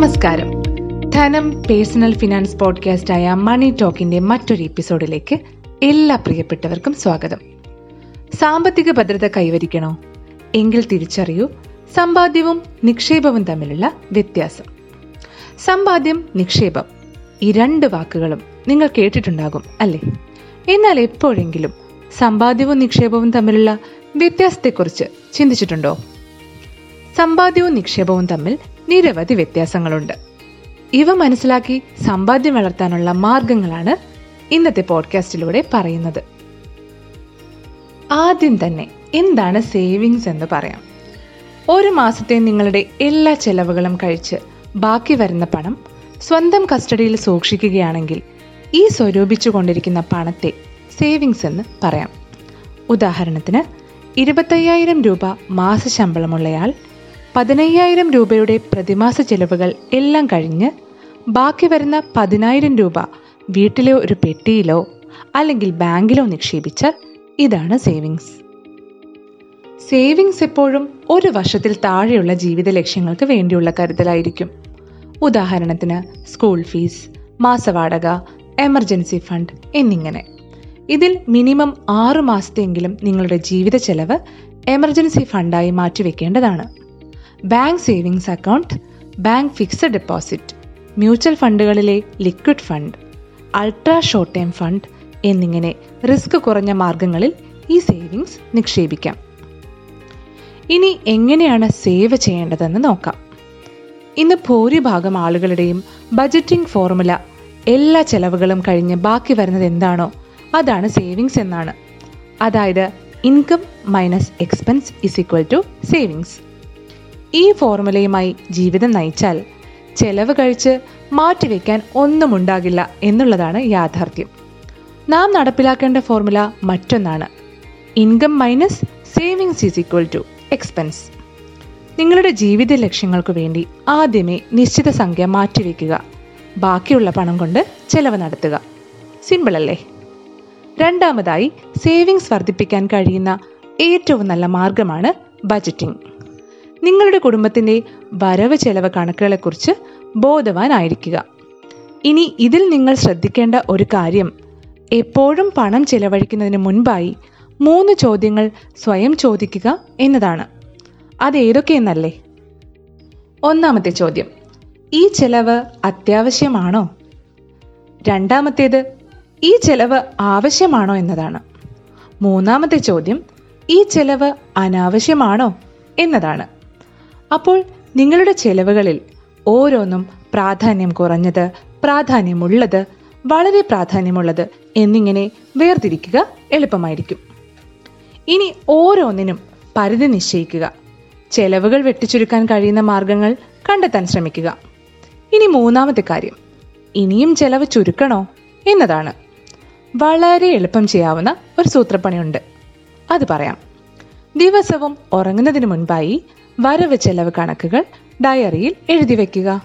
നമസ്കാരം. ധനം personal finance podcast ആയ മണി ടോക്കിന്റെ മറ്റൊരു എപ്പിസോഡിലേക്ക് എല്ലാ പ്രിയപ്പെട്ടവർക്കും സ്വാഗതം. സാമ്പത്തിക ഭദ്രത കൈവരിക്കണോ? എങ്കിൽ തിരിച്ചറിയൂ സമ്പാദ്യവും നിക്ഷേപവും തമ്മിലുള്ള വ്യത്യാസം. സമ്പാദ്യം നിക്ഷേപം ഈ രണ്ട് വാക്കുകളും നിങ്ങൾ കേട്ടിട്ടുണ്ടാകും അല്ലേ? എന്നാൽ എപ്പോഴെങ്കിലും സമ്പാദ്യവും നിക്ഷേപവും തമ്മിലുള്ള വ്യത്യാസത്തെക്കുറിച്ച് ചിന്തിച്ചിട്ടുണ്ടോ? സമ്പാദ്യവും നിക്ഷേപവും തമ്മിൽ നിരവധി വ്യത്യാസങ്ങളുണ്ട്. ഇവ മനസ്സിലാക്കി സമ്പാദ്യം വളർത്താനുള്ള മാർഗങ്ങളാണ് ഇന്നത്തെ പോഡ്കാസ്റ്റിലൂടെ പറയുന്നത്. ആദ്യം തന്നെ എന്താണ് സേവിങ്സ് എന്ന് പറയാം. ഒരു മാസത്തെ നിങ്ങളുടെ എല്ലാ ചെലവുകളും കഴിച്ച് ബാക്കി വരുന്ന പണം സ്വന്തം കസ്റ്റഡിയിൽ സൂക്ഷിക്കുകയാണെങ്കിൽ ഈ സ്വരൂപിച്ചു കൊണ്ടിരിക്കുന്ന പണത്തെ സേവിങ്സ് എന്ന് പറയാം. ഉദാഹരണത്തിന് ഇരുപത്തയ്യായിരം രൂപ മാസ ശമ്പളമുള്ളയാൾ പതിനയ്യായിരം രൂപയുടെ പ്രതിമാസ ചെലവുകൾ എല്ലാം കഴിഞ്ഞ് ബാക്കി വരുന്ന പതിനായിരം രൂപ വീട്ടിലെ ഒരു പെട്ടിയിലോ അല്ലെങ്കിൽ ബാങ്കിലോ നിക്ഷേപിച്ചാൽ ഇതാണ് സേവിങ്സ്. സേവിങ്സ് എപ്പോഴും ഒരു വർഷത്തിൽ താഴെയുള്ള ജീവിത ലക്ഷ്യങ്ങൾക്ക് വേണ്ടിയുള്ള കരുതലായിരിക്കും. ഉദാഹരണത്തിന് സ്കൂൾ ഫീസ് മാസവാടക എമർജൻസി ഫണ്ട് എന്നിങ്ങനെ. ഇതിൽ മിനിമം ആറു മാസത്തെങ്കിലും നിങ്ങളുടെ ജീവിത ചെലവ് എമർജൻസി ഫണ്ടായി മാറ്റിവെക്കേണ്ടതാണ്. Bank savings account bank fixed deposit mutual ഫണ്ടുകളിലെ liquid fund ultra short time fund എന്നിങ്ങനെ റിസ്ക് കുറഞ്ഞ മാർഗങ്ങളിൽ ഈ സേവിങ്സ് നിക്ഷേപിക്കാം. ഇനി എങ്ങനെയാണ് സേവ് ചെയ്യേണ്ടതെന്ന് നോക്കാം. ഇന്ന് ഭൂരിഭാഗം ആളുകളുടെയും ബജറ്റിംഗ് ഫോർമുല എല്ലാ ചെലവുകളും കഴിഞ്ഞ് ബാക്കി വരുന്നത് എന്താണോ അതാണ് സേവിങ്സ് എന്നാണ്. അതായത് income minus expense is equal to savings. ഈ ഫോർമുലയുമായി ജീവിതം നയിച്ചാൽ ചെലവ് കഴിച്ച് മാറ്റിവെക്കാൻ ഒന്നും ഉണ്ടാകില്ല എന്നുള്ളതാണ് യാഥാർത്ഥ്യം. നാം നടപ്പിലാക്കേണ്ട ഫോർമുല മറ്റൊന്നാണ്. Income minus savings is equal to expense നിങ്ങളുടെ ജീവിത ലക്ഷ്യങ്ങൾക്ക് വേണ്ടി ആദ്യമേ നിശ്ചിത സംഖ്യ മാറ്റിവെക്കുക. ബാക്കിയുള്ള പണം കൊണ്ട് ചെലവ് നടത്തുക. സിമ്പിൾ അല്ലേ? രണ്ടാമതായി സേവിങ്സ് വർദ്ധിപ്പിക്കാൻ കഴിയുന്ന ഏറ്റവും നല്ല മാർഗമാണ് ബജറ്റിംഗ് നിങ്ങളുടെ കുടുംബത്തിന്റെ വരവ് ചെലവ് കണക്കുകളെക്കുറിച്ച് ബോധവാനായിരിക്കുക. ഇനി ഇതിൽ നിങ്ങൾ ശ്രദ്ധിക്കേണ്ട ഒരു കാര്യം എപ്പോഴും പണം ചെലവഴിക്കുന്നതിന് മുൻപായി മൂന്ന് ചോദ്യങ്ങൾ സ്വയം ചോദിക്കുക എന്നതാണ്. അതേതൊക്കെയെന്നല്ലേ ഒന്നാമത്തെ ചോദ്യം ഈ ചെലവ് അത്യാവശ്യമാണോ? രണ്ടാമത്തേത് ഈ ചെലവ് ആവശ്യമാണോ എന്നതാണ്. മൂന്നാമത്തെ ചോദ്യം ഈ ചെലവ് അനാവശ്യമാണോ എന്നതാണ്. അപ്പോൾ നിങ്ങളുടെ ചെലവുകളിൽ ഓരോന്നും പ്രാധാന്യം കുറഞ്ഞത് പ്രാധാന്യമുള്ളത് വളരെ പ്രാധാന്യമുള്ളത് എന്നിങ്ങനെ വേർതിരിക്കുക എളുപ്പമായിരിക്കും. ഇനി ഓരോന്നിനും പരിധി നിശ്ചയിക്കുക. ചെലവുകൾ വെട്ടിച്ചുരുക്കാൻ കഴിയുന്ന മാർഗങ്ങൾ കണ്ടെത്താൻ ശ്രമിക്കുക. ഇനി മൂന്നാമത്തെ കാര്യം. ഇനിയും ചെലവ് ചുരുക്കണോ എന്നതാണ്. വളരെ എളുപ്പം ചെയ്യാവുന്ന ഒരു സൂത്രപ്പണിയുണ്ട്. അത് പറയാം. ദിവസവും ഉറങ്ങുന്നതിന് മുൻപായി വരവ് ചെലവ് കണക്കുകൾ ഡയറിയിൽ എഴുതി വയ്ക്കുക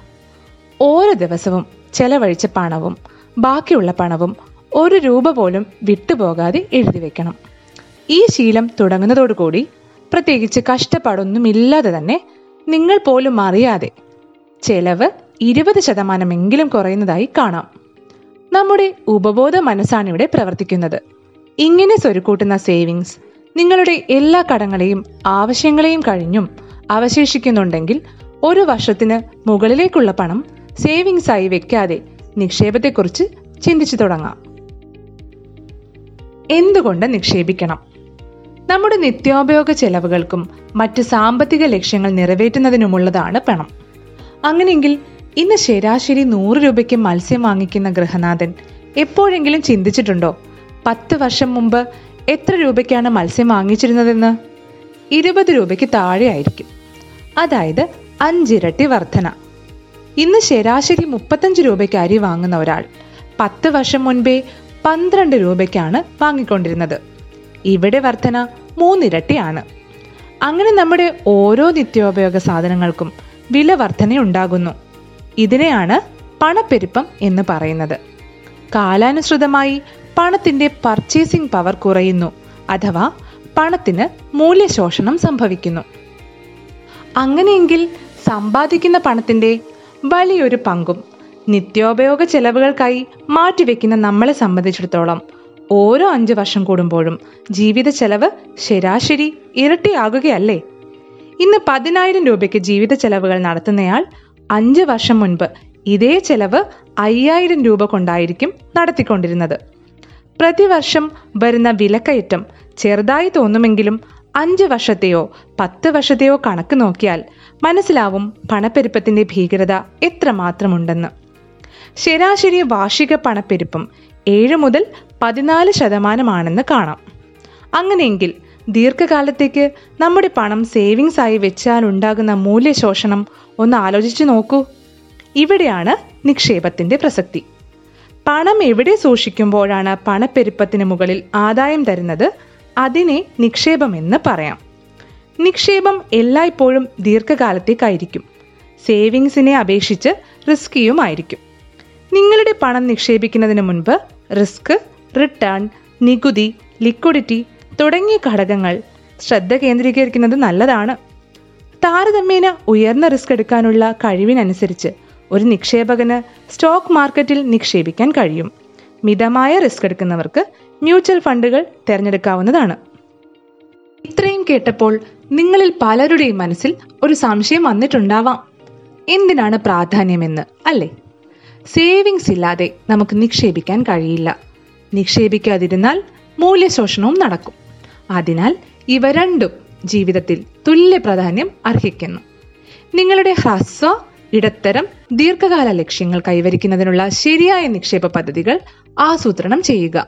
ഓരോ ദിവസവും ചെലവഴിച്ച പണവും ബാക്കിയുള്ള പണവും ഒരു രൂപ പോലും വിട്ടുപോകാതെ എഴുതി വെക്കണം. ഈ ശീലം തുടങ്ങുന്നതോടുകൂടി പ്രത്യേകിച്ച് കഷ്ടപ്പാടൊന്നുമില്ലാതെ തന്നെ നിങ്ങൾ പോലും അറിയാതെ ചെലവ് ഇരുപത് ശതമാനമെങ്കിലും കുറയുന്നതായി കാണാം. നമ്മുടെ ഉപബോധ മനസ്സാണ് ഇവിടെ പ്രവർത്തിക്കുന്നത്. ഇങ്ങനെ സ്വരുക്കൂട്ടുന്ന സേവിങ്സ് നിങ്ങളുടെ എല്ലാ കടങ്ങളെയും ആവശ്യങ്ങളെയും കഴിഞ്ഞും അവശേഷിക്കുന്നുണ്ടെങ്കിൽ ഒരു വർഷത്തിന് മുകളിലേക്കുള്ള പണം സേവിങ്സ് ആയി വെക്കാതെ നിക്ഷേപത്തെക്കുറിച്ച് ചിന്തിച്ചു തുടങ്ങാം. എന്തുകൊണ്ട് നിക്ഷേപിക്കണം? നമ്മുടെ നിത്യോപയോഗ ചെലവുകൾക്കും മറ്റ് സാമ്പത്തിക ലക്ഷ്യങ്ങൾ നിറവേറ്റുന്നതിനുമുള്ളതാണ് പണം. അങ്ങനെയെങ്കിൽ ഇന്ന് ശരാശരി നൂറ് രൂപയ്ക്ക് മത്സ്യം വാങ്ങിക്കുന്ന ഗൃഹനാഥൻ എപ്പോഴെങ്കിലും ചിന്തിച്ചിട്ടുണ്ടോ പത്ത് വർഷം മുമ്പ് എത്ര രൂപയ്ക്കാണ് മത്സ്യം വാങ്ങിച്ചിരുന്നതെന്ന്? ഇരുപത് രൂപയ്ക്ക് താഴെയായിരിക്കും. അതായത് അഞ്ചിരട്ടി വർധന. ഇന്ന് ശരാശരി മുപ്പത്തഞ്ച് രൂപയ്ക്ക് അരി വാങ്ങുന്ന ഒരാൾ പത്ത് വർഷം മുൻപേ പന്ത്രണ്ട് രൂപയ്ക്കാണ് വാങ്ങിക്കൊണ്ടിരുന്നത്. ഇവിടെ വർധന മൂന്നിരട്ടിയാണ്. അങ്ങനെ നമ്മുടെ ഓരോ നിത്യോപയോഗ സാധനങ്ങൾക്കും വില വർധനയുണ്ടാകുന്നു. ഇതിനെയാണ് പണപ്പെരുപ്പം എന്ന് പറയുന്നത്. കാലാനുസൃതമായി പണത്തിന്റെ പർച്ചേസിംഗ് പവർ കുറയുന്നു അഥവാ പണത്തിന് മൂല്യശോഷണം സംഭവിക്കുന്നു. അങ്ങനെയെങ്കിൽ സമ്പാദിക്കുന്ന പണത്തിന്റെ വലിയൊരു പങ്കും നിത്യോപയോഗ ചെലവുകൾക്കായി മാറ്റിവെക്കുന്ന നമ്മളെ സംബന്ധിച്ചിടത്തോളം ഓരോ അഞ്ച് വർഷം കൂടുമ്പോഴും ജീവിത ചെലവ് ശരാശരി ഇരട്ടിയാകുകയല്ലേ? ഇന്ന് പതിനായിരം രൂപയ്ക്ക് ജീവിത ചെലവുകൾ നടത്തുന്നയാൾ അഞ്ച് വർഷം മുൻപ് ഇതേ ചെലവ് അയ്യായിരം രൂപ കൊണ്ടായിരിക്കും നടത്തിക്കൊണ്ടിരുന്നത്. പ്രതിവർഷം വരുന്ന വിലക്കയറ്റം ചെറുതായി തോന്നുമെങ്കിലും അഞ്ച് വർഷത്തെയോ പത്ത് വർഷത്തെയോ കണക്ക് നോക്കിയാൽ മനസ്സിലാവും പണപ്പെരുപ്പത്തിന്റെ ഭീകരത എത്രമാത്രമുണ്ടെന്ന്. ശരാശരി വാർഷിക പണപ്പെരുപ്പം ഏഴ് മുതൽ പതിനാല് ശതമാനമാണെന്ന് കാണാം. അങ്ങനെയെങ്കിൽ ദീർഘകാലത്തേക്ക് നമ്മുടെ പണം സേവിങ്സ് ആയി വെച്ചാൽ ഉണ്ടാകുന്ന മൂല്യശോഷണം ഒന്ന് ആലോചിച്ചു നോക്കൂ. ഇവിടെയാണ് നിക്ഷേപത്തിന്റെ പ്രസക്തി. പണം എവിടെ സൂക്ഷിക്കുമ്പോഴാണ് പണപ്പെരുപ്പത്തിന് മുകളിൽ ആദായം തരുന്നത്? അതിനെ നിക്ഷേപമെന്ന് പറയാം. നിക്ഷേപം എല്ലായ്പ്പോഴും ദീർഘകാലത്തേക്കായിരിക്കും. സേവിങ്സിനെ അപേക്ഷിച്ച് റിസ്കിയുമായിരിക്കും. നിങ്ങളുടെ പണം നിക്ഷേപിക്കുന്നതിന് മുൻപ് റിസ്ക് റിട്ടേൺ നികുതി ലിക്വിഡിറ്റി തുടങ്ങിയ ഘടകങ്ങൾ ശ്രദ്ധ കേന്ദ്രീകരിക്കുന്നത് നല്ലതാണ്. താരതമ്യേന ഉയർന്ന റിസ്ക് എടുക്കാനുള്ള കഴിവിനനുസരിച്ച് ഒരു നിക്ഷേപകന് സ്റ്റോക്ക് മാർക്കറ്റിൽ നിക്ഷേപിക്കാൻ കഴിയും. മിതമായ റിസ്ക് എടുക്കുന്നവർക്ക് മ്യൂച്വൽ ഫണ്ടുകൾ തിരഞ്ഞെടുക്കാവുന്നതാണ്. ഇത്രയും കേട്ടപ്പോൾ നിങ്ങളിൽ പലരുടെയും മനസ്സിൽ ഒരു സംശയം വന്നിട്ടുണ്ടാവാം. എന്തിനാണ് പ്രാധാന്യമെന്ന് അല്ലേ? സേവിങ്സ് ഇല്ലാതെ നമുക്ക് നിക്ഷേപിക്കാൻ കഴിയില്ല. നിക്ഷേപിക്കാതിരുന്നാൽ മൂല്യശോഷണവും നടക്കും. അതിനാൽ ഇവ രണ്ടും ജീവിതത്തിൽ തുല്യ പ്രാധാന്യം അർഹിക്കുന്നു. നിങ്ങളുടെ ഹ്രസ്വ ഇടത്തരം ദീർഘകാല ലക്ഷ്യങ്ങൾ കൈവരിക്കുന്നതിനുള്ള ശരിയായ നിക്ഷേപ പദ്ധതികൾ ആസൂത്രണം ചെയ്യുക.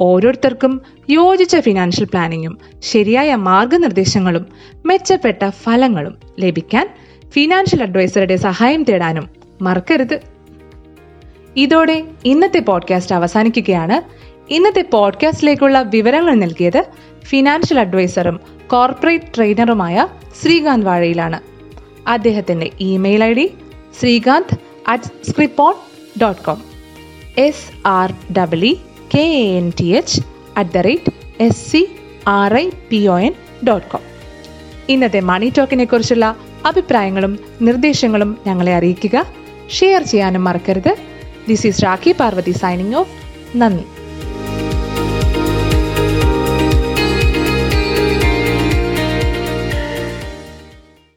ഓരോരുത്തർക്കും യോജിച്ച ഫിനാൻഷ്യൽ പ്ലാനിങ്ങും ശരിയായ മാർഗനിർദ്ദേശങ്ങളും മെച്ചപ്പെട്ട ഫലങ്ങളും ലഭിക്കാൻ ഫിനാൻഷ്യൽ അഡ്വൈസറുടെ സഹായം തേടാനും മറക്കരുത്. ഇതോടെ ഇന്നത്തെ പോഡ്കാസ്റ്റ് അവസാനിക്കുകയാണ്. ഇന്നത്തെ പോഡ്കാസ്റ്റിലേക്കുള്ള വിവരങ്ങൾ നൽകിയത് ഫിനാൻഷ്യൽ അഡ്വൈസറും കോർപ്പറേറ്റ് ട്രെയിനറുമായ ശ്രീകാന്ത് വാഴയിലാണ്. അദ്ദേഹത്തിന്റെ email I D Sreekanth at scripon dot com S R W K A N T H at the rate S C R I P O N dot com ഇന്നത്തെ മണി ടോക്കിനെ കുറിച്ചുള്ള അഭിപ്രായങ്ങളും നിർദ്ദേശങ്ങളും ഞങ്ങളെ അറിയിക്കുക. ഷെയർ ചെയ്യാനും മറക്കരുത്. This is Rakhi Parvathy signing off നന്ദി.